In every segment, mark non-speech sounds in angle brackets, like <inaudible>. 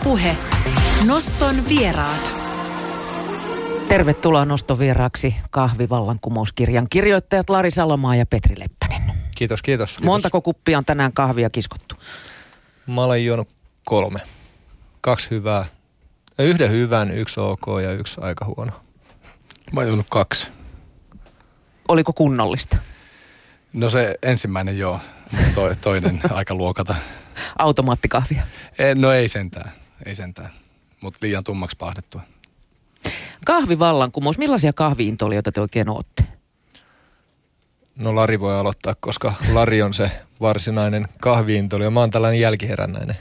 Ylepuhe Noston vieraat. Tervetuloa Noston vieraaksi kahvivallankumouskirjan kirjoittajat Lari Salomaa ja Petri Leppänen. Kiitos, kiitos. kiitos. Montako kuppia on tänään kahvia kiskottu? Mä olen juonut kolme. Kaksi hyvää. Yhden hyvän, yksi ok ja yksi aika huono. Mä oon juonut kaksi. Oliko kunnollista? No se ensimmäinen joo, to, toinen <laughs> aika luokata. Automaattikahvia? E, no ei sentään, ei sentään, mutta liian tummaksi pahdettua. Kahvivallankumous, millaisia kahviintolijoita te oikein ootte? No Lari voi aloittaa, koska Lari on se varsinainen kahviintoli ja mä oon tällainen jälkiherännäinen.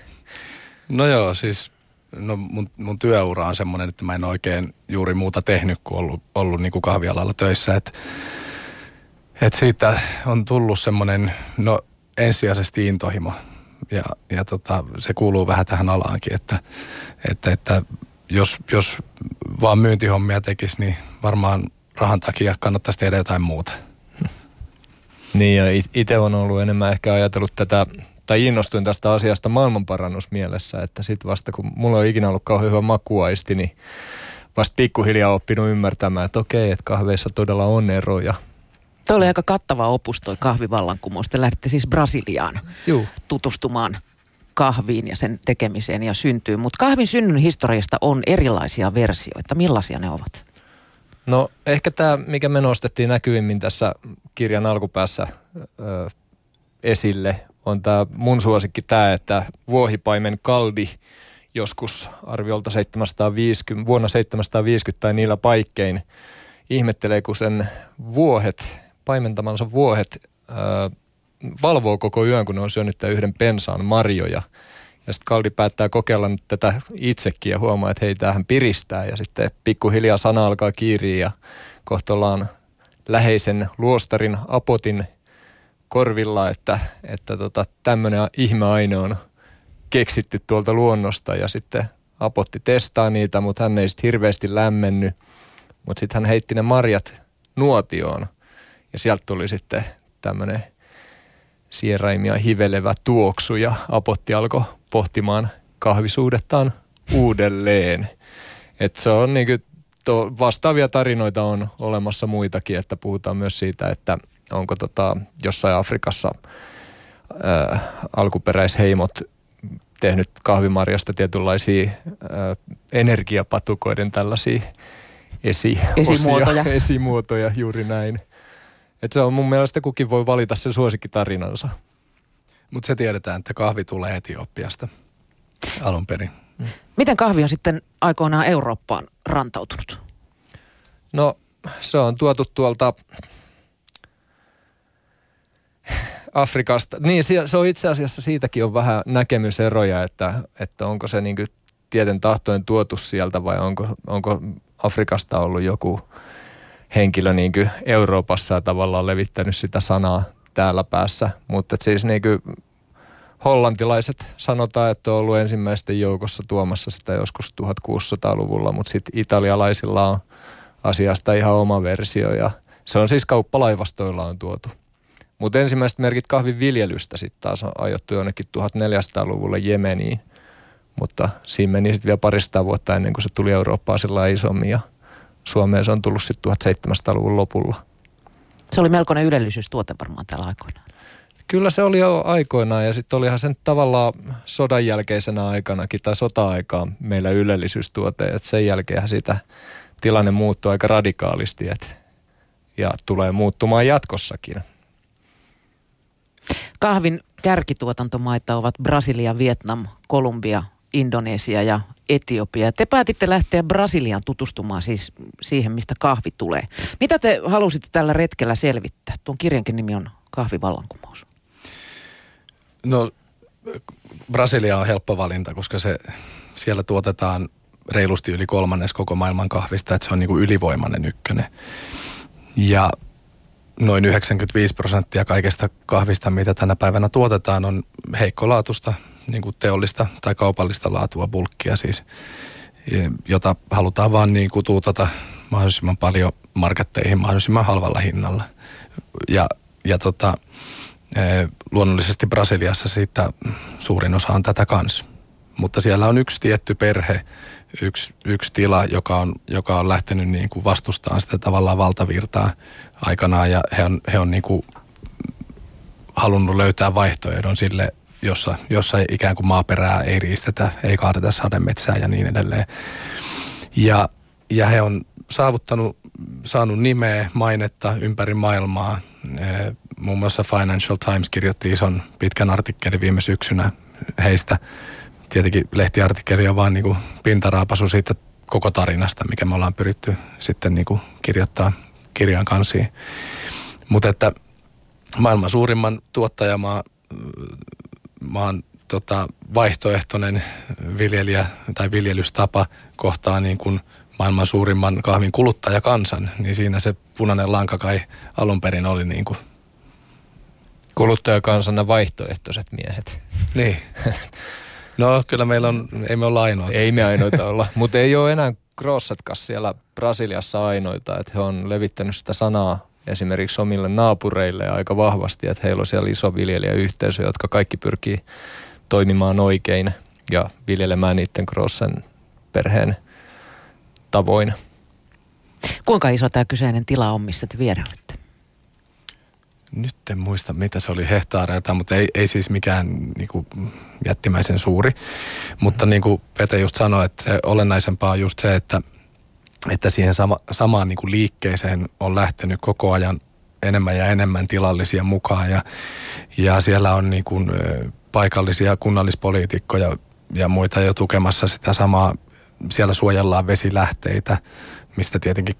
No joo, siis no mun, mun työura on semmoinen, että mä en oikein juuri muuta tehnyt kuin ollut, ollut niin kuin kahvialalla töissä. Että et siitä on tullut semmoinen, no ensisijaisesti intohimo. Ja, ja tota, se kuuluu vähän tähän alaankin, että, että, että jos, jos vaan myyntihommia tekisi, niin varmaan rahan takia kannattaisi tehdä jotain muuta. Niin ja itse on ollut enemmän ehkä ajatellut tätä, tai innostuin tästä asiasta maailmanparannusmielessä, että sitten vasta kun mulla on ikinä ollut kauhean hyvä makuaisti, niin vasta pikkuhiljaa oppinut ymmärtämään, että okei, että kahveissa todella on eroja – Tuo oli aika kattava opus toi kahvivallankumous. Te lähditte siis Brasiliaan Juu. tutustumaan kahviin ja sen tekemiseen ja syntyyn. Mutta kahvin synnyn historiasta on erilaisia versioita. Millaisia ne ovat? No ehkä tämä, mikä me nostettiin näkyvimmin tässä kirjan alkupäässä ö, esille, on tämä mun suosikki tämä, että vuohipaimen kaldi joskus arviolta 750, vuonna 750 tai niillä paikkein ihmettelee, kun sen vuohet paimentamansa vuohet ää, valvoo koko yön, kun ne on syönyt yhden pensaan marjoja. Ja sitten Kaldi päättää kokeilla nyt tätä itsekin ja huomaa, että hei, tämähän piristää. Ja sitten pikkuhiljaa sana alkaa kiiriä ja kohta ollaan läheisen luostarin apotin korvilla, että, että tota, tämmöinen ihmeaine on keksitty tuolta luonnosta. Ja sitten apotti testaa niitä, mutta hän ei sitten hirveästi lämmennyt. Mutta sitten hän heitti ne marjat nuotioon – ja sieltä tuli sitten tämmöinen sieraimia hivelevä tuoksu ja Apotti alkoi pohtimaan kahvisuudettaan uudelleen. Et se on niin kuin, to, vastaavia tarinoita on olemassa muitakin, että puhutaan myös siitä, että onko tota, jossain Afrikassa ää, alkuperäisheimot tehnyt kahvimarjasta tietynlaisia ää, energiapatukoiden tällaisia esi- esimuotoja. <laughs> esimuotoja, juuri näin. Et se on mun mielestä kukin voi valita sen suosikkitarinansa. Mutta se tiedetään, että kahvi tulee Etiopiasta alun perin. Miten kahvi on sitten aikoinaan Eurooppaan rantautunut? No se on tuotu tuolta Afrikasta. Niin se on itse asiassa siitäkin on vähän näkemyseroja, että, että onko se niin tieten tahtojen tuotu sieltä vai onko, onko Afrikasta ollut joku henkilö niin kuin Euroopassa tavallaan levittänyt sitä sanaa täällä päässä. Mutta siis niin kuin hollantilaiset sanotaan, että on ollut ensimmäisten joukossa tuomassa sitä joskus 1600-luvulla, mutta sitten italialaisilla on asiasta ihan oma versio ja se on siis kauppalaivastoilla on tuotu. Mutta ensimmäiset merkit kahvin viljelystä sitten taas on ajottu jonnekin 1400-luvulle Jemeniin, mutta siinä meni sitten vielä parista vuotta ennen kuin se tuli Eurooppaan sillä isommin ja – Suomeen se on tullut sitten 1700-luvun lopulla. Se oli melkoinen ylellisyystuote varmaan täällä aikoinaan. Kyllä se oli jo aikoinaan ja sitten olihan sen tavallaan sodan jälkeisenä aikanakin tai sota-aikaan meillä ylellisyystuote. että sen jälkeen sitä tilanne muuttui aika radikaalisti et, ja tulee muuttumaan jatkossakin. Kahvin kärkituotantomaita ovat Brasilia, Vietnam, Kolumbia, Indonesia ja Etiopia. Te päätitte lähteä Brasiliaan tutustumaan siis siihen, mistä kahvi tulee. Mitä te halusitte tällä retkellä selvittää? Tuon kirjankin nimi on Kahvivallankumous. No Brasilia on helppo valinta, koska se, siellä tuotetaan reilusti yli kolmannes koko maailman kahvista, että se on niin kuin ylivoimainen ykkönen. Ja noin 95 prosenttia kaikesta kahvista, mitä tänä päivänä tuotetaan, on heikkolaatusta niin kuin teollista tai kaupallista laatua bulkkia siis, jota halutaan vaan niin kuin tuutata mahdollisimman paljon marketteihin mahdollisimman halvalla hinnalla. Ja, ja tota, e, luonnollisesti Brasiliassa siitä suurin osa on tätä kans. Mutta siellä on yksi tietty perhe, yksi, yksi tila, joka on, joka on lähtenyt niin kuin vastustamaan sitä tavallaan valtavirtaa aikanaan ja he on, he on niin kuin halunnut löytää vaihtoehdon sille, jossa, jossa ikään kuin maaperää ei riistetä, ei kaadeta sademetsää ja niin edelleen. Ja, ja he on saavuttanut, saanut nimeä, mainetta ympäri maailmaa. Muun muassa Financial Times kirjoitti ison pitkän artikkelin viime syksynä heistä. Tietenkin lehtiartikkeli on vain niin pintaraapasu siitä koko tarinasta, mikä me ollaan pyritty sitten niin kuin kirjoittaa kirjan kansiin. Mutta että maailman suurimman tuottajamaa maan tota, vaihtoehtoinen viljelijä tai viljelystapa kohtaa niin kuin maailman suurimman kahvin kuluttajakansan, niin siinä se punainen lanka kai alun perin oli niin kuin. Kuluttajakansana vaihtoehtoiset miehet. Niin. No kyllä meillä on, ei me olla ainoita. Ei me ainoita olla, mutta ei ole enää Grossetkas siellä Brasiliassa ainoita, että he on levittänyt sitä sanaa esimerkiksi omille naapureille aika vahvasti, että heillä on siellä iso viljelijäyhteisö, jotka kaikki pyrkii toimimaan oikein ja viljelemään niiden Grossen perheen tavoin. Kuinka iso tämä kyseinen tila on, missä te vierailitte? Nyt en muista, mitä se oli hehtaareita, mutta ei, ei siis mikään niin kuin, jättimäisen suuri. Mutta niin kuin Pete just sanoi, että se olennaisempaa on just se, että, että siihen sama, samaan niin kuin liikkeeseen on lähtenyt koko ajan enemmän ja enemmän tilallisia mukaan. Ja, ja siellä on niin kuin, paikallisia kunnallispoliitikkoja ja muita jo tukemassa sitä samaa. Siellä suojellaan vesilähteitä, mistä tietenkin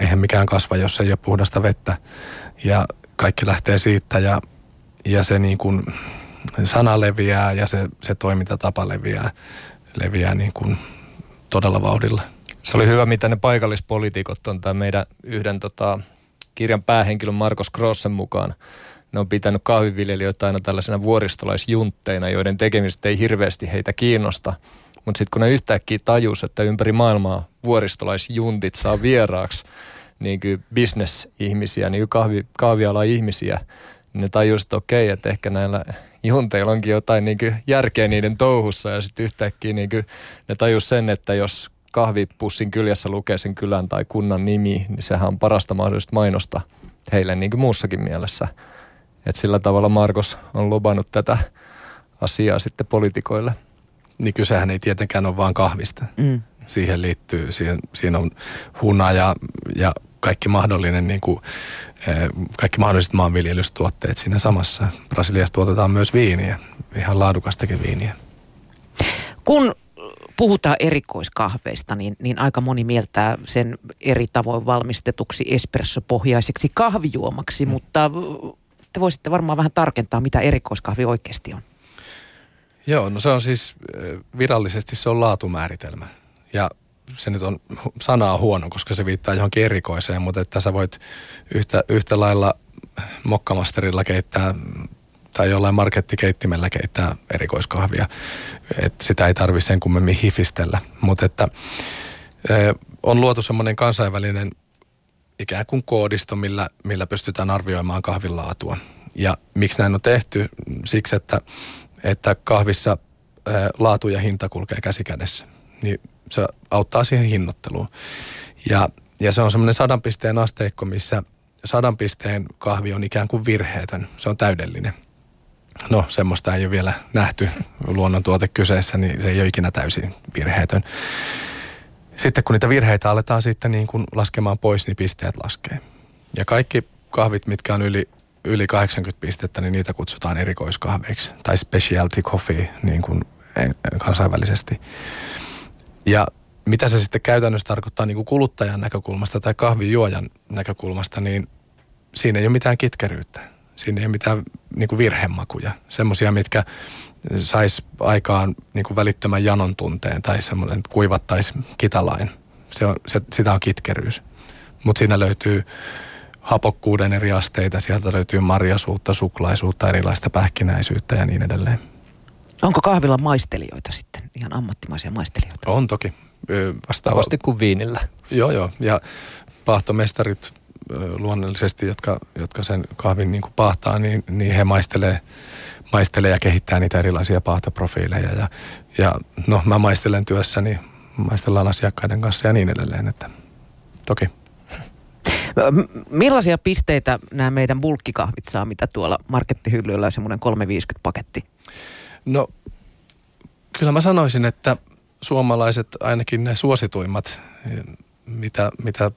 eihän mikään kasva, jos ei ole puhdasta vettä. Ja kaikki lähtee siitä ja, ja se niin kuin sana leviää ja se, se toimintatapa leviää, leviää niin kuin todella vauhdilla. Se oli hyvä, mitä ne paikallispoliitikot on tämän meidän yhden tota, kirjan päähenkilön Markus Grossen mukaan. Ne on pitänyt kahviviljelijöitä aina tällaisena vuoristolaisjuntteina, joiden tekemistä ei hirveästi heitä kiinnosta. Mutta sitten kun ne yhtäkkiä tajus, että ympäri maailmaa vuoristolaisjuntit saa vieraaksi niin bisnesihmisiä, niin kahvi, kahviala-ihmisiä, niin ne tajusivat, että okei, että ehkä näillä junteilla onkin jotain niin järkeä niiden touhussa. Ja sitten yhtäkkiä niin ne tajus sen, että jos kahvipussin kyljessä lukee sen kylän tai kunnan nimi, niin sehän on parasta mahdollista mainosta heille niin kuin muussakin mielessä. Et sillä tavalla Markus on lubannut tätä asiaa sitten poliitikoille. Niin kysehän ei tietenkään ole vaan kahvista. Mm. Siihen liittyy, siihen, siinä on huna ja, ja kaikki mahdollinen niin kuin, eh, kaikki mahdolliset maanviljelystuotteet siinä samassa. Brasiliassa tuotetaan myös viiniä, ihan laadukastakin viiniä. Kun puhutaan erikoiskahveista, niin, niin aika moni mieltää sen eri tavoin valmistetuksi espressopohjaiseksi kahvijuomaksi, mm. mutta te voisitte varmaan vähän tarkentaa, mitä erikoiskahvi oikeasti on. Joo, no se on siis virallisesti se on laatumääritelmä. Ja se nyt on sanaa huono, koska se viittaa johonkin erikoiseen, mutta että sä voit yhtä, yhtä lailla mokkamasterilla keittää tai jollain markettikeittimellä keittää erikoiskahvia. Et sitä ei tarvitse sen kummemmin hifistellä. Mutta että on luotu semmoinen kansainvälinen ikään kuin koodisto, millä, millä pystytään arvioimaan kahvin laatua. Ja miksi näin on tehty? Siksi, että, että kahvissa laatu ja hinta kulkee käsi kädessä. Niin se auttaa siihen hinnoitteluun. Ja, ja se on semmoinen sadan pisteen asteikko, missä sadan pisteen kahvi on ikään kuin virheetön. Se on täydellinen. No, semmoista ei ole vielä nähty luonnontuote kyseessä, niin se ei ole ikinä täysin virheetön. Sitten kun niitä virheitä aletaan sitten niin kuin laskemaan pois, niin pisteet laskee. Ja kaikki kahvit, mitkä on yli, yli 80 pistettä, niin niitä kutsutaan erikoiskahveiksi. Tai specialty coffee niin kuin kansainvälisesti. Ja mitä se sitten käytännössä tarkoittaa niin kuin kuluttajan näkökulmasta tai kahvijuojan näkökulmasta, niin siinä ei ole mitään kitkeryyttä. Siinä ei ole mitään niin kuin virhemakuja. Semmoisia, mitkä sais aikaan niin kuin välittömän janon tunteen tai semmoinen, että kuivattaisi kitalain. Se on, se, sitä on kitkeryys. Mutta siinä löytyy hapokkuuden eri asteita, sieltä löytyy marjasuutta, suklaisuutta, erilaista pähkinäisyyttä ja niin edelleen. Onko kahvilla maistelijoita sitten, ihan ammattimaisia maistelijoita? On toki. Vastaavasti kuin viinillä. Joo, joo. Ja paahtomestarit luonnollisesti, jotka, jotka sen kahvin niin kuin paahtaa, niin, niin he maistelee, maistelee ja kehittää niitä erilaisia paahtoprofiileja. Ja, ja no mä maistelen työssäni, maistellaan asiakkaiden kanssa ja niin edelleen, että toki. <laughs> Millaisia pisteitä nämä meidän bulkkikahvit saa, mitä tuolla markettihyllyllä on semmoinen 350 paketti? No kyllä mä sanoisin, että suomalaiset ainakin ne suosituimmat, mitä, mitä,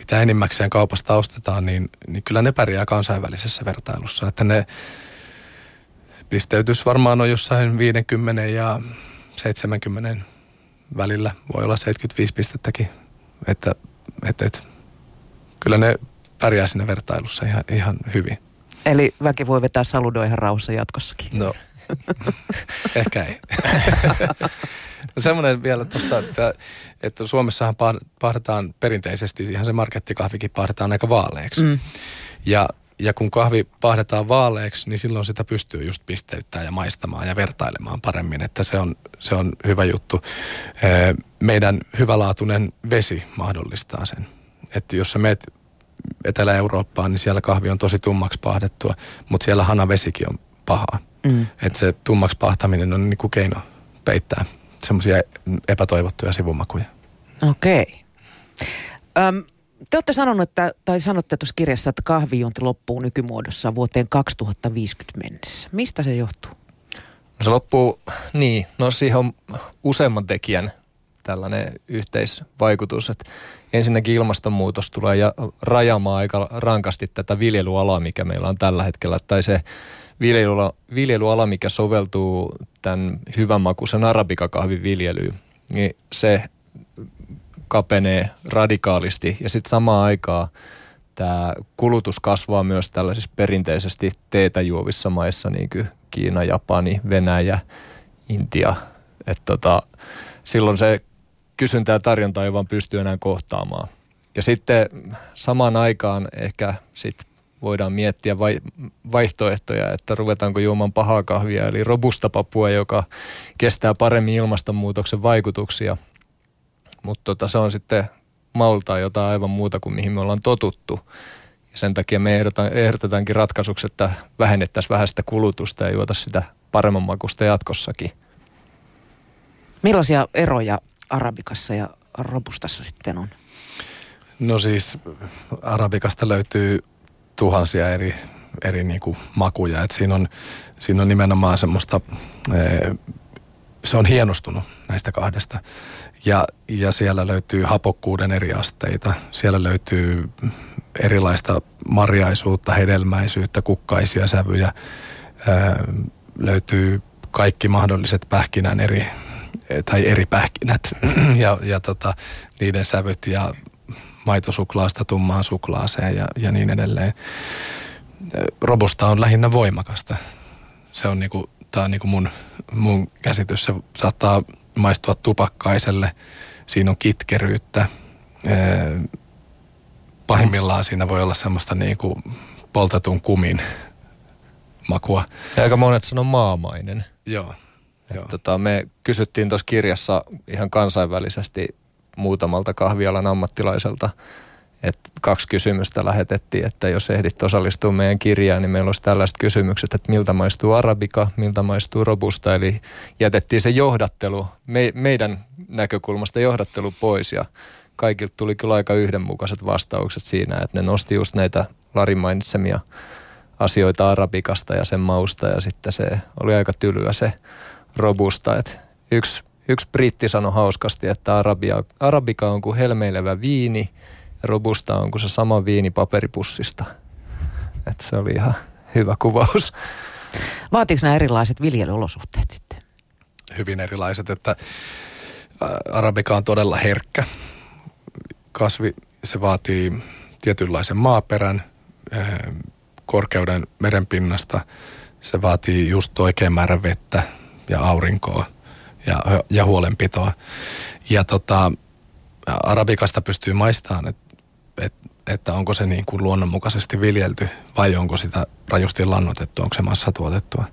mitä enimmäkseen kaupasta ostetaan, niin, niin kyllä ne pärjää kansainvälisessä vertailussa. Että ne pisteytys varmaan on jossain 50 ja 70 välillä. Voi olla 75 pistettäkin. Että, että, että kyllä ne pärjää siinä vertailussa ihan, ihan hyvin. Eli väki voi vetää saludoa ihan rauhassa jatkossakin. No, <laughs> ehkä ei. <laughs> Semmoinen vielä tuosta, että, että Suomessahan pahdetaan perinteisesti, ihan se markettikahvikin pahdetaan aika vaaleeksi. Mm. Ja, ja kun kahvi pahdetaan vaaleeksi, niin silloin sitä pystyy just pisteyttämään ja maistamaan ja vertailemaan paremmin, että se on, se on hyvä juttu. Meidän hyvälaatuinen vesi mahdollistaa sen. Että jos sä meet Etelä-Eurooppaan, niin siellä kahvi on tosi tummaksi pahdettua, mutta siellä hanavesikin on pahaa. Mm. Että se tummaksi pahtaminen on niinku keino peittää semmoisia epätoivottuja sivumakuja. Okei. Okay. te olette sanonut, että, tai sanotte tuossa kirjassa, että kahvijuonti loppuu nykymuodossa vuoteen 2050 mennessä. Mistä se johtuu? No se loppuu, niin, no siihen on useamman tekijän tällainen yhteisvaikutus, että ensinnäkin ilmastonmuutos tulee ja rajamaan aika rankasti tätä viljelyalaa, mikä meillä on tällä hetkellä, tai se viljelyala, viljelyala mikä soveltuu tämän hyvänmakuisen arabikakahvin viljelyyn, niin se kapenee radikaalisti ja sitten samaan aikaan tämä kulutus kasvaa myös tällaisissa perinteisesti teetä juovissa maissa, niin kuin Kiina, Japani, Venäjä, Intia. Et tota, silloin se kysyntä ja tarjonta ei vaan pysty enää kohtaamaan. Ja sitten samaan aikaan ehkä sit voidaan miettiä vai, vaihtoehtoja, että ruvetaanko juomaan pahaa kahvia, eli robusta papua, joka kestää paremmin ilmastonmuutoksen vaikutuksia. Mutta tota, se on sitten maultaa jotain aivan muuta kuin mihin me ollaan totuttu. Ja sen takia me ehdotan, ehdotetaankin ratkaisuksi, että vähennettäisiin vähän sitä kulutusta ja juota sitä paremman makusta jatkossakin. Millaisia eroja arabikassa ja robustassa sitten on? No siis arabikasta löytyy tuhansia eri, eri niin kuin makuja. Et siinä, on, siinä on nimenomaan semmoista, se on hienostunut näistä kahdesta. Ja, ja siellä löytyy hapokkuuden eri asteita. Siellä löytyy erilaista marjaisuutta, hedelmäisyyttä, kukkaisia sävyjä. löytyy kaikki mahdolliset pähkinän eri, tai eri pähkinät <clears throat> ja, ja tota, niiden sävyt ja maitosuklaasta tummaan suklaaseen ja, ja niin edelleen. Robusta on lähinnä voimakasta. Se on niinku, tää on niinku mun, mun käsitys. Se saattaa maistua tupakkaiselle. Siinä on kitkeryyttä. Pahimmillaan siinä voi olla semmoista niinku poltetun kumin makua. Ja aika monet sanoo maamainen. Joo. Joo. Tota, me kysyttiin tuossa kirjassa ihan kansainvälisesti muutamalta kahvialan ammattilaiselta, että kaksi kysymystä lähetettiin, että jos ehdit osallistua meidän kirjaan, niin meillä olisi tällaiset kysymykset, että miltä maistuu arabika, miltä maistuu robusta, eli jätettiin se johdattelu, me, meidän näkökulmasta johdattelu pois ja kaikilta tuli kyllä aika yhdenmukaiset vastaukset siinä, että ne nosti just näitä Larin mainitsemia asioita arabikasta ja sen mausta ja sitten se oli aika tylyä se robusta, että yksi Yksi britti sanoi hauskasti, että arabia, arabika on kuin helmeilevä viini ja robusta on kuin se sama viini paperipussista. Että se oli ihan hyvä kuvaus. Vaatiiko nämä erilaiset viljelyolosuhteet sitten? Hyvin erilaiset, että arabika on todella herkkä kasvi. Se vaatii tietynlaisen maaperän, korkeuden merenpinnasta. Se vaatii just oikein määrän vettä ja aurinkoa – ja, ja huolenpitoa. Ja tota, arabikasta pystyy maistamaan, että et, että onko se niin kuin luonnonmukaisesti viljelty vai onko sitä rajusti lannotettu, onko se massatuotettua.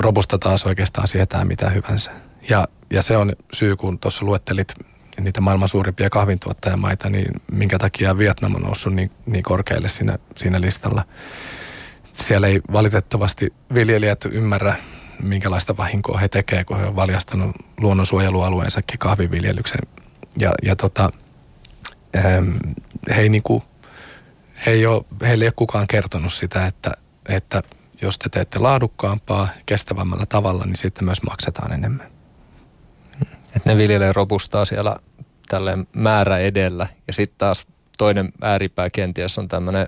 Robusta taas oikeastaan sietää mitä hyvänsä. Ja, ja se on syy, kun tuossa luettelit niitä maailman suurimpia kahvintuottajamaita, niin minkä takia Vietnam on noussut niin, niin korkealle siinä, siinä listalla. siellä ei valitettavasti viljelijät ymmärrä, minkälaista vahinkoa he tekevät, kun he on valjastanut luonnonsuojelualueensakin kahviviljelyksen. Ja, ja tota, he ei niinku, he ei ole, heille ei ole kukaan kertonut sitä, että, että jos te teette laadukkaampaa, kestävämmällä tavalla, niin sitten myös maksetaan enemmän. Että ne viljelee robustaa siellä tälle määrä edellä ja sitten taas toinen ääripää kenties on tämmöinen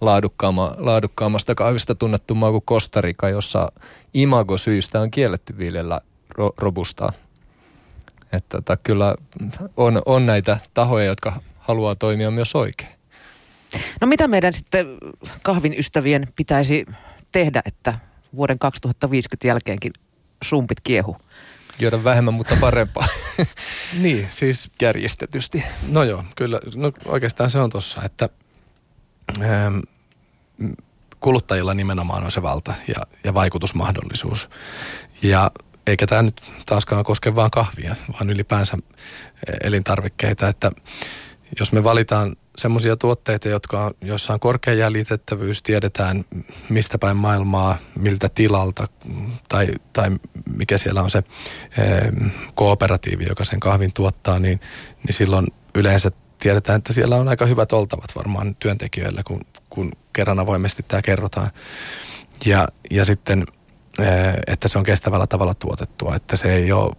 laadukkaama, laadukkaammasta kahvista tunnettu maa kuin Kostarika, jossa imagosyistä on kielletty viljellä ro, robustaa. Että tota, kyllä on, on näitä tahoja, jotka haluaa toimia myös oikein. No mitä meidän sitten kahvin ystävien pitäisi tehdä, että vuoden 2050 jälkeenkin sumpit kiehu? Juoda vähemmän, mutta parempaa. <laughs> niin, siis... Kärjistetysti. No joo, kyllä. No oikeastaan se on tossa, että ähm, kuluttajilla nimenomaan on se valta ja, ja vaikutusmahdollisuus. Ja eikä tämä nyt taaskaan koske vain kahvia, vaan ylipäänsä elintarvikkeita, että jos me valitaan semmoisia tuotteita, jotka on, joissa on korkea jäljitettävyys, tiedetään mistä päin maailmaa, miltä tilalta tai, tai mikä siellä on se kooperatiivi, joka sen kahvin tuottaa, niin, niin silloin yleensä tiedetään, että siellä on aika hyvät oltavat varmaan työntekijöillä, kun, kun kerran avoimesti tämä kerrotaan. Ja, ja sitten, e, että se on kestävällä tavalla tuotettua, että se ei ole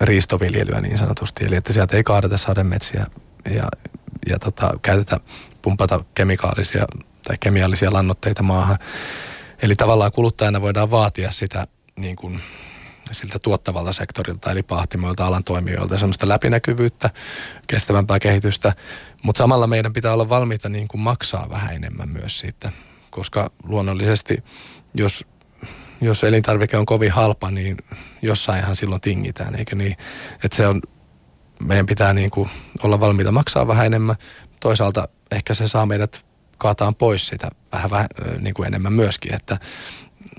riistoviljelyä niin sanotusti, eli että sieltä ei kaadeta sademetsiä ja, ja tota, käytetä pumpata kemikaalisia tai kemiallisia lannoitteita maahan. Eli tavallaan kuluttajana voidaan vaatia sitä niin kuin, siltä tuottavalta sektorilta, eli pahtimoilta, alan toimijoilta, semmoista läpinäkyvyyttä, kestävämpää kehitystä, mutta samalla meidän pitää olla valmiita niin kuin maksaa vähän enemmän myös siitä, koska luonnollisesti, jos, jos elintarvike on kovin halpa, niin jossainhan silloin tingitään, eikö niin? Että se on meidän pitää niin kuin olla valmiita maksaa vähän enemmän. Toisaalta ehkä se saa meidät kaataan pois sitä vähän, vähän niin kuin enemmän myöskin, että,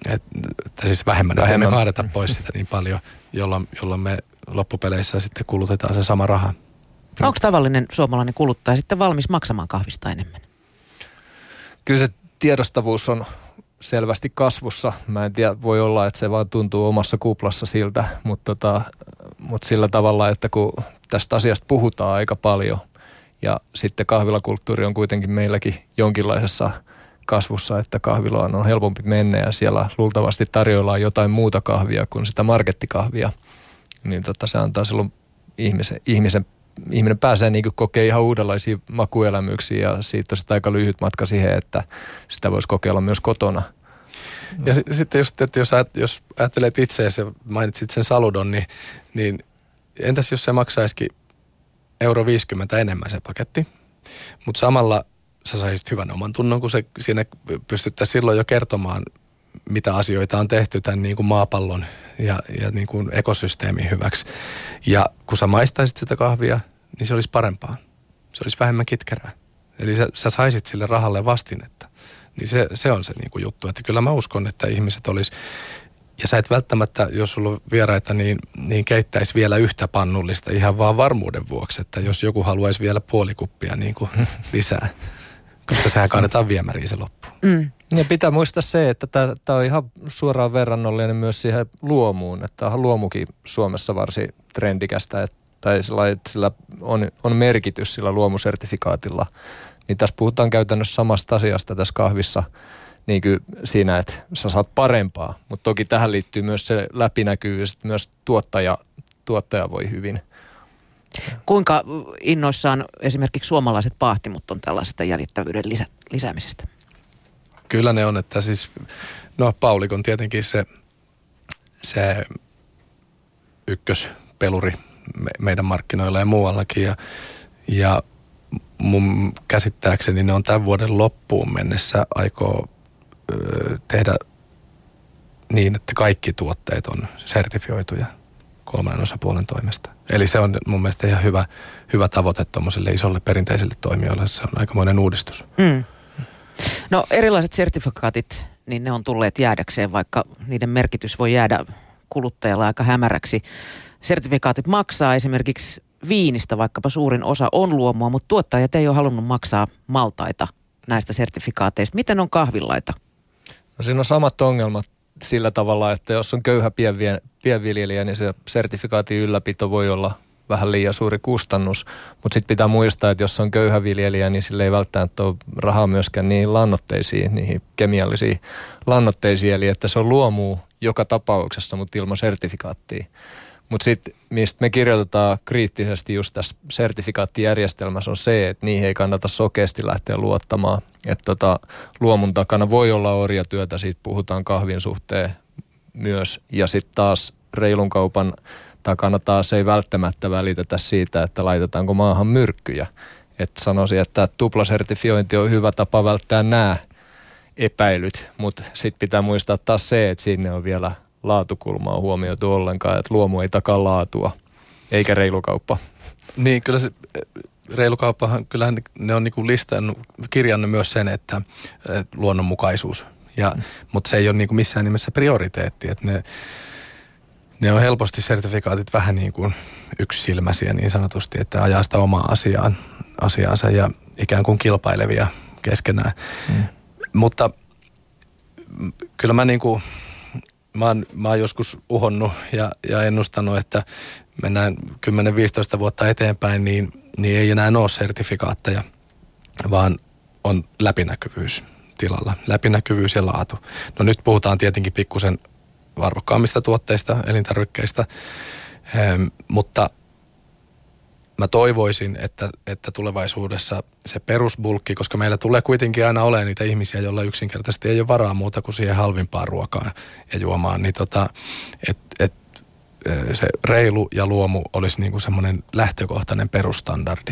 että, että siis vähemmän, vähemmän. me kaadeta pois sitä niin paljon, jolloin, jolloin me loppupeleissä sitten kulutetaan se sama raha. Onko tavallinen suomalainen kuluttaja sitten valmis maksamaan kahvista enemmän? Kyllä se tiedostavuus on selvästi kasvussa. Mä en tiedä, voi olla, että se vaan tuntuu omassa kuplassa siltä, mutta, tota, mutta sillä tavalla, että kun tästä asiasta puhutaan aika paljon ja sitten kahvilakulttuuri on kuitenkin meilläkin jonkinlaisessa kasvussa, että kahvilaan on helpompi mennä ja siellä luultavasti tarjoillaan jotain muuta kahvia kuin sitä markettikahvia, niin tota, se antaa silloin ihmisen, ihmisen ihminen pääsee niin kokea ihan uudenlaisia makuelämyksiä ja siitä on sitten aika lyhyt matka siihen, että sitä voisi kokeilla myös kotona. Ja s- sitten just, että jos, jos ajattelet itseäsi ja mainitsit sen saludon, niin, niin entäs jos se maksaisikin euro 50 enemmän se paketti, mutta samalla sä saisit hyvän oman tunnon, kun se siinä pystyttäisiin silloin jo kertomaan, mitä asioita on tehty tämän niin kuin maapallon ja, ja niin kuin ekosysteemin hyväksi. Ja kun sä maistaisit sitä kahvia, niin se olisi parempaa. Se olisi vähemmän kitkerää. Eli sä, sä saisit sille rahalle vastinetta. Niin se, se on se niin kuin juttu. Että kyllä mä uskon, että ihmiset olisi ja sä et välttämättä, jos sulla on vieraita, niin, niin keittäisi vielä yhtä pannullista ihan vaan varmuuden vuoksi, että jos joku haluaisi vielä puolikuppia niin kuin <laughs> lisää, koska sehän kannetaan viemäriin se loppuun. Mm. Ja pitää muistaa se, että tämä on ihan suoraan verrannollinen myös siihen luomuun, että luomukin Suomessa varsin trendikästä, että, tai sillä, sillä on, on merkitys sillä luomusertifikaatilla. Niin tässä puhutaan käytännössä samasta asiasta tässä kahvissa, niin kuin siinä, että sä saat parempaa. Mutta toki tähän liittyy myös se läpinäkyvyys, että myös tuottaja, tuottaja voi hyvin. Kuinka innoissaan esimerkiksi suomalaiset paahtimut on tällaisesta jäljittävyyden lisä, lisäämisestä? Kyllä ne on, että siis, no Paulik on tietenkin se, se ykköspeluri me, meidän markkinoilla ja muuallakin. Ja, ja mun käsittääkseni ne on tämän vuoden loppuun mennessä aikoo ö, tehdä niin, että kaikki tuotteet on sertifioituja kolmannen osapuolen toimesta. Eli se on mun mielestä ihan hyvä, hyvä tavoite tuommoiselle isolle perinteiselle toimijoille. Se on aikamoinen uudistus. Mm. No erilaiset sertifikaatit, niin ne on tulleet jäädäkseen, vaikka niiden merkitys voi jäädä kuluttajalle aika hämäräksi. Sertifikaatit maksaa esimerkiksi viinistä, vaikkapa suurin osa on luomua, mutta tuottajat ei ole halunnut maksaa maltaita näistä sertifikaateista. Miten on kahvilaita? No siinä on samat ongelmat sillä tavalla, että jos on köyhä pienvie, pienviljelijä, niin se sertifikaatin ylläpito voi olla vähän liian suuri kustannus, mutta sitten pitää muistaa, että jos on köyhä viljelijä, niin sille ei välttämättä ole rahaa myöskään niihin lannoitteisiin, niihin kemiallisiin lannoitteisiin, eli että se on luomu joka tapauksessa, mutta ilman sertifikaattia. Mutta sitten, mistä me kirjoitetaan kriittisesti just tässä sertifikaattijärjestelmässä on se, että niihin ei kannata sokeasti lähteä luottamaan. Että tota, luomun takana voi olla orjatyötä, siitä puhutaan kahvin suhteen myös. Ja sitten taas reilun kaupan takana taas ei välttämättä välitetä siitä, että laitetaanko maahan myrkkyjä. Että sanoisin, että tuplasertifiointi on hyvä tapa välttää nämä epäilyt, mutta sitten pitää muistaa taas se, että sinne on vielä laatukulmaa huomioitu ollenkaan, että luomu ei takaa laatua, eikä reilukauppa. Niin, kyllä se reilukauppahan, kyllähän ne on niinku listannut, kirjannut myös sen, että, että luonnonmukaisuus. Ja, mutta se ei ole niinku missään nimessä prioriteetti, että ne, ne on helposti sertifikaatit vähän niin kuin yksisilmäisiä niin sanotusti, että ajaa sitä omaa asiaan, asiaansa ja ikään kuin kilpailevia keskenään. Mm. Mutta kyllä mä niin kuin, mä oon, mä oon joskus uhonnut ja, ja ennustanut, että mennään 10-15 vuotta eteenpäin, niin, niin ei enää ole sertifikaatteja, vaan on läpinäkyvyys tilalla. Läpinäkyvyys ja laatu. No nyt puhutaan tietenkin pikkusen arvokkaammista tuotteista, elintarvikkeista, ehm, mutta mä toivoisin, että, että tulevaisuudessa se perusbulkki, koska meillä tulee kuitenkin aina olemaan niitä ihmisiä, joilla yksinkertaisesti ei ole varaa muuta kuin siihen halvimpaan ruokaan ja juomaan, niin tota, että et, se reilu ja luomu olisi niin kuin semmoinen lähtökohtainen perusstandardi.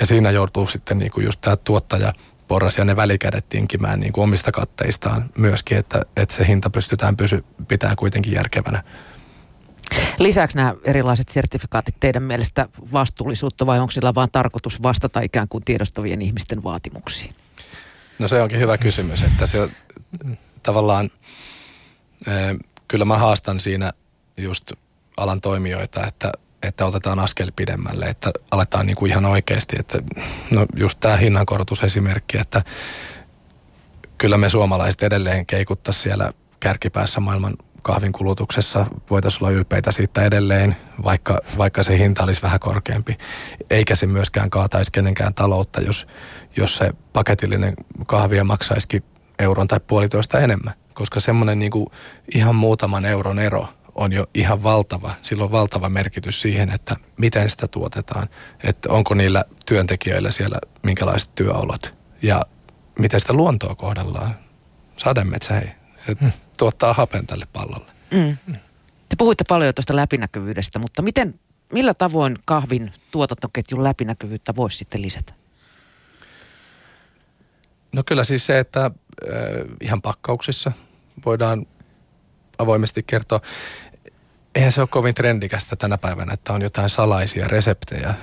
Ja siinä joutuu sitten niin kuin just tämä tuottaja porras ja ne välikädet tinkimään niin kuin omista katteistaan myöskin, että, että se hinta pystytään pysy, pitää kuitenkin järkevänä. Lisäksi nämä erilaiset sertifikaatit teidän mielestä vastuullisuutta vai onko sillä vain tarkoitus vastata ikään kuin tiedostavien ihmisten vaatimuksiin? No se onkin hyvä kysymys, että se tavallaan, kyllä mä haastan siinä just alan toimijoita, että, että otetaan askel pidemmälle, että aletaan niin kuin ihan oikeasti, että no just tämä hinnankorotusesimerkki, että kyllä me suomalaiset edelleen keikuttaisiin siellä kärkipäässä maailman kahvin kulutuksessa voitaisiin olla ylpeitä siitä edelleen, vaikka, vaikka se hinta olisi vähän korkeampi. Eikä se myöskään kaataisi kenenkään taloutta, jos, jos se paketillinen kahvia maksaisikin euron tai puolitoista enemmän. Koska semmoinen niin ihan muutaman euron ero on jo ihan valtava. Sillä on valtava merkitys siihen, että miten sitä tuotetaan. Että onko niillä työntekijöillä siellä minkälaiset työolot ja miten sitä luontoa kohdellaan. Sademetsä hei, se mm. tuottaa hapen tälle pallolle. Mm. Te puhuitte paljon tuosta läpinäkyvyydestä, mutta miten, millä tavoin kahvin tuotantoketjun läpinäkyvyyttä voisi sitten lisätä? No kyllä siis se, että äh, ihan pakkauksissa voidaan avoimesti kertoa eihän se ole kovin trendikästä tänä päivänä, että on jotain salaisia reseptejä,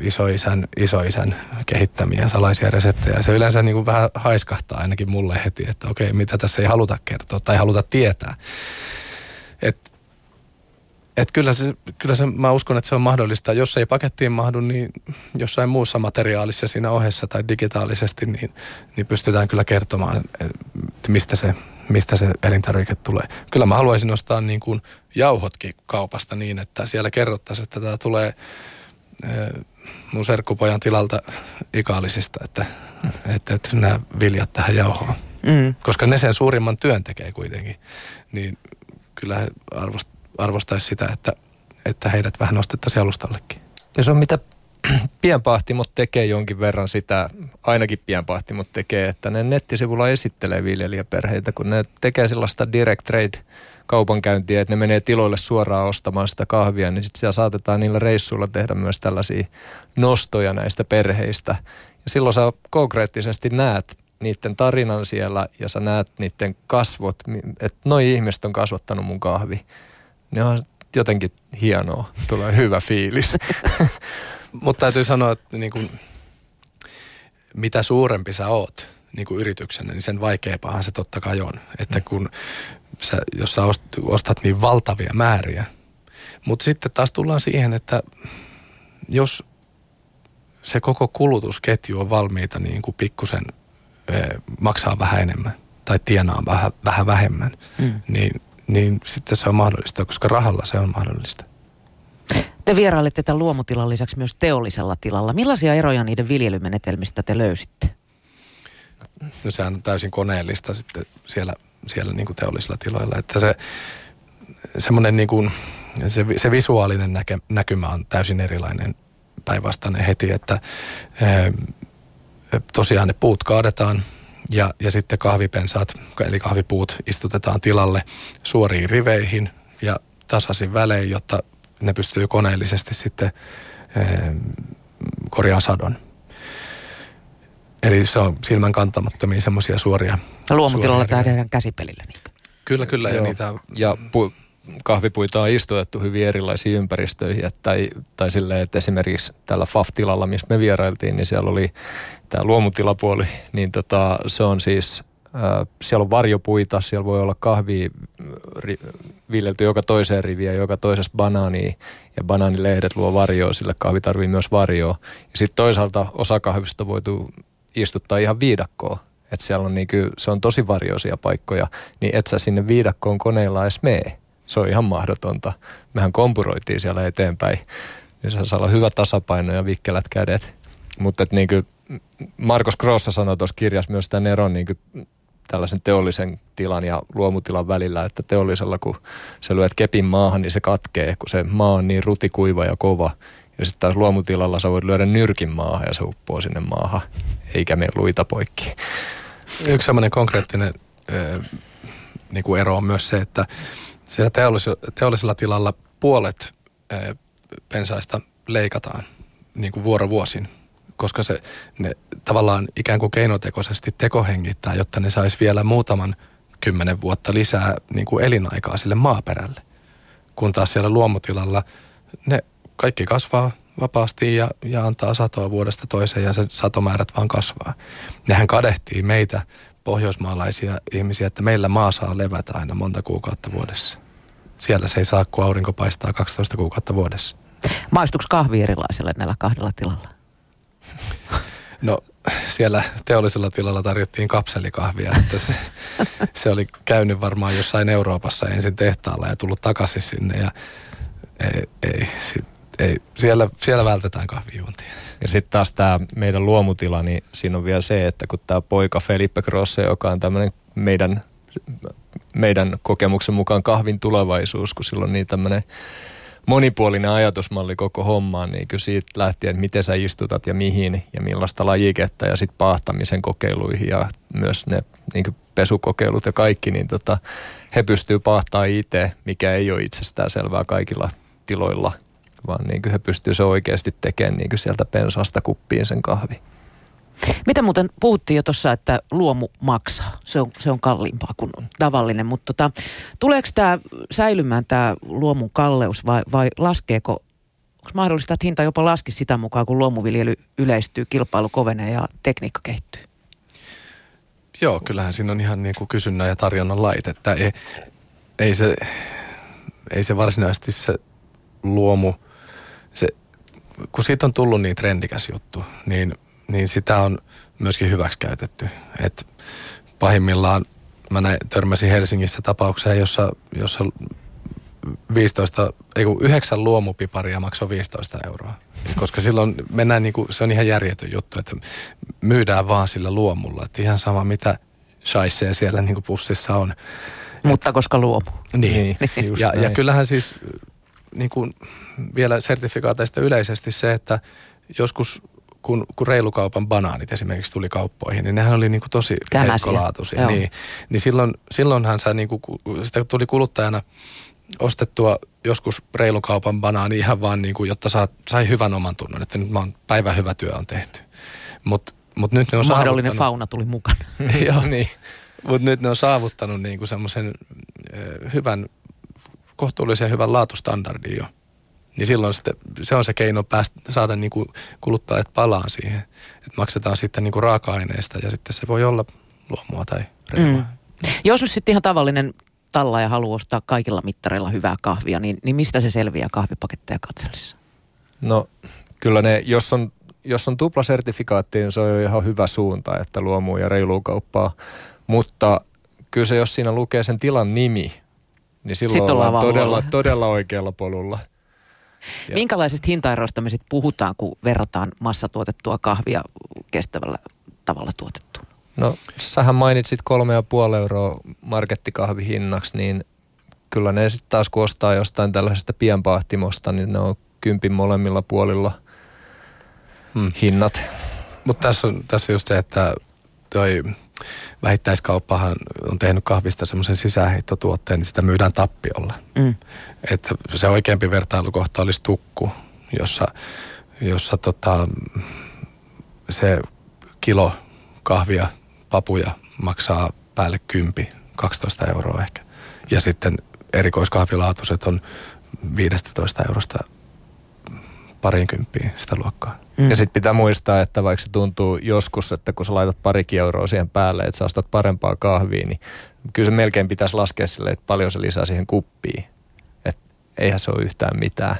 isoisän, isoisän kehittämiä salaisia reseptejä. Se yleensä niin kuin vähän haiskahtaa ainakin mulle heti, että okei, mitä tässä ei haluta kertoa tai haluta tietää. Et, et kyllä, se, kyllä se, mä uskon, että se on mahdollista. Jos ei pakettiin mahdu, niin jossain muussa materiaalissa siinä ohessa tai digitaalisesti, niin, niin pystytään kyllä kertomaan, mistä se mistä se elintarvike tulee. Kyllä mä haluaisin nostaa niin kuin jauhotkin kaupasta niin, että siellä kerrottaisiin, että tämä tulee eh, mun serkkupojan tilalta ikaalisista, että, että, että nämä viljat tähän jauhoon. Mm. Koska ne sen suurimman työn tekee kuitenkin, niin kyllä he arvostaisi sitä, että, että heidät vähän nostettaisiin alustallekin. Ja se on mitä <clears throat> pienpahtimot tekee jonkin verran sitä, ainakin pienpahtimot tekee, että ne nettisivulla esittelee viljelijäperheitä, kun ne tekee sellaista direct trade kaupankäyntiä, että ne menee tiloille suoraan ostamaan sitä kahvia, niin sitten siellä saatetaan niillä reissuilla tehdä myös tällaisia nostoja näistä perheistä. Ja silloin sä konkreettisesti näet niiden tarinan siellä ja sä näet niiden kasvot, että noi ihmiset on kasvattanut mun kahvi. Ne on jotenkin hienoa, tulee hyvä fiilis. <laughs> Mutta täytyy sanoa, että niin kuin, mitä suurempi sä oot niin kuin yrityksenä, niin sen vaikeampahan se totta kai on. Että mm. kun sä, jos sä ostat niin valtavia määriä. Mutta sitten taas tullaan siihen, että jos se koko kulutusketju on valmiita niin kuin pikkusen maksaa vähän enemmän tai tienaa vähän, vähän vähemmän, mm. niin, niin sitten se on mahdollista, koska rahalla se on mahdollista. Te vierailette tämän luomutilan lisäksi myös teollisella tilalla. Millaisia eroja niiden viljelymenetelmistä te löysitte? No sehän on täysin koneellista sitten siellä, siellä niin kuin teollisilla tiloilla. Että se, semmoinen niin kuin, se, se visuaalinen näke, näkymä on täysin erilainen päinvastainen heti, että e, tosiaan ne puut kaadetaan ja, ja sitten kahvipensaat, eli kahvipuut istutetaan tilalle suoriin riveihin ja tasaisin välein, jotta ne pystyy koneellisesti sitten e, korjaamaan sadon. Eli se on silmän kantamattomia semmoisia suoria. Luomutilalla tämä tehdään käsipelillä. Niin. Kyllä, kyllä. Joo. Ja, niitä... ja pu- kahvipuita on istutettu hyvin erilaisiin ympäristöihin. Et tai, tai silleen, että esimerkiksi tällä FAF-tilalla, missä me vierailtiin, niin siellä oli tämä luomutilapuoli, niin tota, se on siis, siellä on varjopuita, siellä voi olla kahvi ri, viljelty joka toiseen riviin ja joka toisessa banaani ja banaanilehdet luo varjoa, sille kahvi tarvii myös varjoa. Ja sitten toisaalta osa kahvista voitu istuttaa ihan viidakkoon. Että siellä on niinku, se on tosi varjoisia paikkoja, niin et sä sinne viidakkoon koneilla edes mee. Se on ihan mahdotonta. Mehän kompuroitiin siellä eteenpäin. Niin se saa olla hyvä tasapaino ja vikkelät kädet. Mutta niinku, Markus Grossa sanoi tuossa kirjassa myös tämän eron niinku, tällaisen teollisen tilan ja luomutilan välillä, että teollisella kun sä lyöt kepin maahan, niin se katkee, kun se maa on niin rutikuiva ja kova. Ja sitten taas luomutilalla sä voit lyödä nyrkin maahan ja se uppoo sinne maahan, eikä mene luita poikki. Yksi sellainen konkreettinen niin kuin ero on myös se, että siellä teollisella, teollisella tilalla puolet pensaista leikataan niin kuin vuorovuosin, koska se ne tavallaan ikään kuin keinotekoisesti tekohengittää, jotta ne saisi vielä muutaman kymmenen vuotta lisää niin kuin elinaikaa sille maaperälle. Kun taas siellä luomutilalla ne kaikki kasvaa vapaasti ja, ja antaa satoa vuodesta toiseen ja se satomäärät vaan kasvaa. Nehän kadehtii meitä pohjoismaalaisia ihmisiä, että meillä maa saa levätä aina monta kuukautta vuodessa. Siellä se ei saa, kun aurinko paistaa 12 kuukautta vuodessa. Maistuuko kahvi erilaiselle näillä kahdella tilalla? No siellä teollisella tilalla tarjottiin kapselikahvia, että se, se oli käynyt varmaan jossain Euroopassa ensin tehtaalla ja tullut takaisin sinne ja ei, ei sit ei, siellä, siellä vältetään kahvijuontia. Ja sitten taas tämä meidän luomutila, niin siinä on vielä se, että kun tämä poika Felipe Grosse, joka on tämmöinen meidän, meidän kokemuksen mukaan kahvin tulevaisuus, kun sillä on niin tämmöinen monipuolinen ajatusmalli koko hommaan, niin kyllä siitä lähtien, että miten sä istutat ja mihin ja millaista lajiketta ja sitten paahtamisen kokeiluihin ja myös ne niin pesukokeilut ja kaikki, niin tota, he pystyy paahtaa itse, mikä ei ole itsestään selvää kaikilla tiloilla vaan niin he pystyvät se oikeasti tekemään niin sieltä pensaasta kuppiin sen kahvi. Mitä muuten puhuttiin jo tuossa, että luomu maksaa. Se on, se on kalliimpaa kuin tavallinen, mutta tota, tuleeko tämä säilymään tämä luomun kalleus vai, vai laskeeko, onko mahdollista, että hinta jopa laski sitä mukaan, kun luomuviljely yleistyy, kilpailu kovenee ja tekniikka kehittyy? Joo, kyllähän siinä on ihan niin kuin kysynnän ja tarjonnan lait, että ei, ei, se, ei se varsinaisesti se luomu – se, kun siitä on tullut niin trendikäs juttu, niin, niin sitä on myöskin hyväksi käytetty. Et pahimmillaan mä näin, törmäsin Helsingissä tapaukseen, jossa, jossa 15, ei kun 9 luomupiparia maksoi 15 euroa. Koska silloin mennään niin kuin, se on ihan järjetön juttu, että myydään vaan sillä luomulla. Että ihan sama mitä shaisseja siellä niin kuin pussissa on. Mutta Et, koska luomu. Niin. niin <laughs> ja, ja kyllähän siis niin kuin vielä sertifikaateista yleisesti se, että joskus kun, kun reilukaupan banaanit esimerkiksi tuli kauppoihin, niin nehän oli niin kuin tosi heikkolaatuisia. Niin, niin silloin, silloinhan sä niin kuin, sitä tuli kuluttajana ostettua joskus reilukaupan banaani ihan vaan niin kuin, jotta saa, sai hyvän oman tunnon, että nyt mä oon, päivän hyvä työ on tehty. Mutta mut nyt ne on Mahdollinen fauna tuli mukana. <laughs> <laughs> Joo, niin. Mutta nyt ne on saavuttanut niin kuin semmoisen hyvän kohtuullisen hyvän laatustandardin jo. Niin silloin sitten, se on se keino päästä, saada niin kuin kuluttajat palaan siihen. Että maksetaan sitten niin kuin raaka-aineista ja sitten se voi olla luomua tai reilua. Mm. Jos nyt sitten ihan tavallinen talla ja haluaa ostaa kaikilla mittareilla hyvää kahvia, niin, niin mistä se selviää kahvipaketteja katsellissa? No kyllä ne, jos on, jos on tuplasertifikaatti, niin se on jo ihan hyvä suunta, että luomuu ja reiluu kauppaa. Mutta kyllä se, jos siinä lukee sen tilan nimi, niin silloin Sitten ollaan ollaan todella, todella oikealla polulla. Ja- Minkälaisista hintaeroista me sitten puhutaan, kun verrataan massatuotettua kahvia kestävällä tavalla tuotettua? No, sähän mainitsit kolme ja puoli euroa markettikahvihinnaksi, niin kyllä ne sitten taas kun ostaa jostain tällaisesta pienpahtimosta, niin ne on kympin molemmilla puolilla Hmm. hinnat. Mutta tässä on, tässä on just se, että toi vähittäiskauppahan on tehnyt kahvista semmoisen sisäänheittotuotteen, niin sitä myydään tappiolla. Mm. Että se oikeampi vertailukohta olisi tukku, jossa, jossa tota, se kilo kahvia, papuja maksaa päälle 10, 12 euroa ehkä. Ja sitten erikoiskahvilaatuiset on 15 eurosta parin kymppiin sitä luokkaa. Mm. Ja sitten pitää muistaa, että vaikka se tuntuu joskus, että kun sä laitat parikin euroa siihen päälle, että sä ostat parempaa kahvia, niin kyllä se melkein pitäisi laskea sille, että paljon se lisää siihen kuppiin. Et eihän se ole yhtään mitään.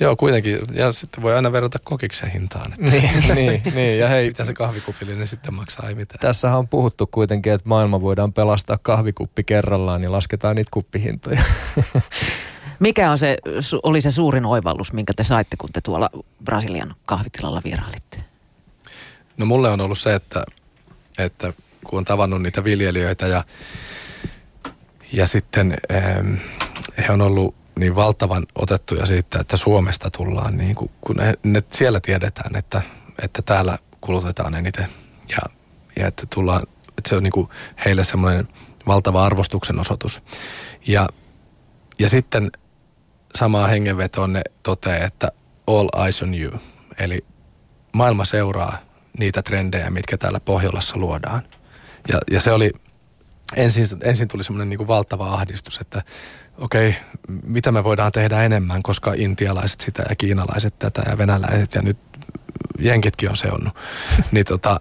Joo, kuitenkin. Ja sitten voi aina verrata kokiksen hintaan. Että niin, <laughs> niin, niin, ja hei, mitä se kahvikupillinen sitten maksaa, ei mitään. tässähän on puhuttu kuitenkin, että maailma voidaan pelastaa kahvikuppi kerrallaan, niin lasketaan niitä kuppihintoja. <laughs> Mikä on se, oli se suurin oivallus, minkä te saitte, kun te tuolla Brasilian kahvitilalla vierailitte? No mulle on ollut se, että, että kun on tavannut niitä viljelijöitä ja, ja sitten ähm, he on ollut niin valtavan otettuja siitä, että Suomesta tullaan, niin kuin, kun ne, ne siellä tiedetään, että, että täällä kulutetaan eniten ja, ja että tullaan, että se on niin kuin heille semmoinen valtava arvostuksen osoitus. Ja, ja sitten samaa hengenvetoon ne toteaa, että all eyes on you, eli maailma seuraa niitä trendejä, mitkä täällä Pohjolassa luodaan. Ja, ja se oli, ensin, ensin tuli semmoinen niin valtava ahdistus, että okei, mitä me voidaan tehdä enemmän, koska intialaiset sitä ja kiinalaiset tätä ja venäläiset ja nyt jenkitkin on seonnut. <laughs> niin tota,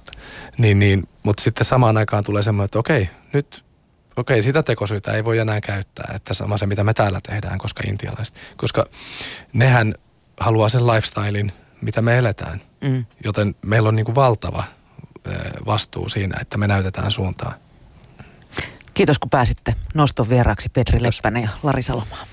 niin, niin, mutta sitten samaan aikaan tulee semmoinen, että okei, nyt okei, sitä tekosyytä ei voi enää käyttää, että sama se, mitä me täällä tehdään, koska intialaiset, koska nehän haluaa sen lifestylein, mitä me eletään. Mm. Joten meillä on niin kuin valtava vastuu siinä, että me näytetään suuntaan. Kiitos kun pääsitte noston vieraaksi Petri Leppänen ja Lari Salomaa.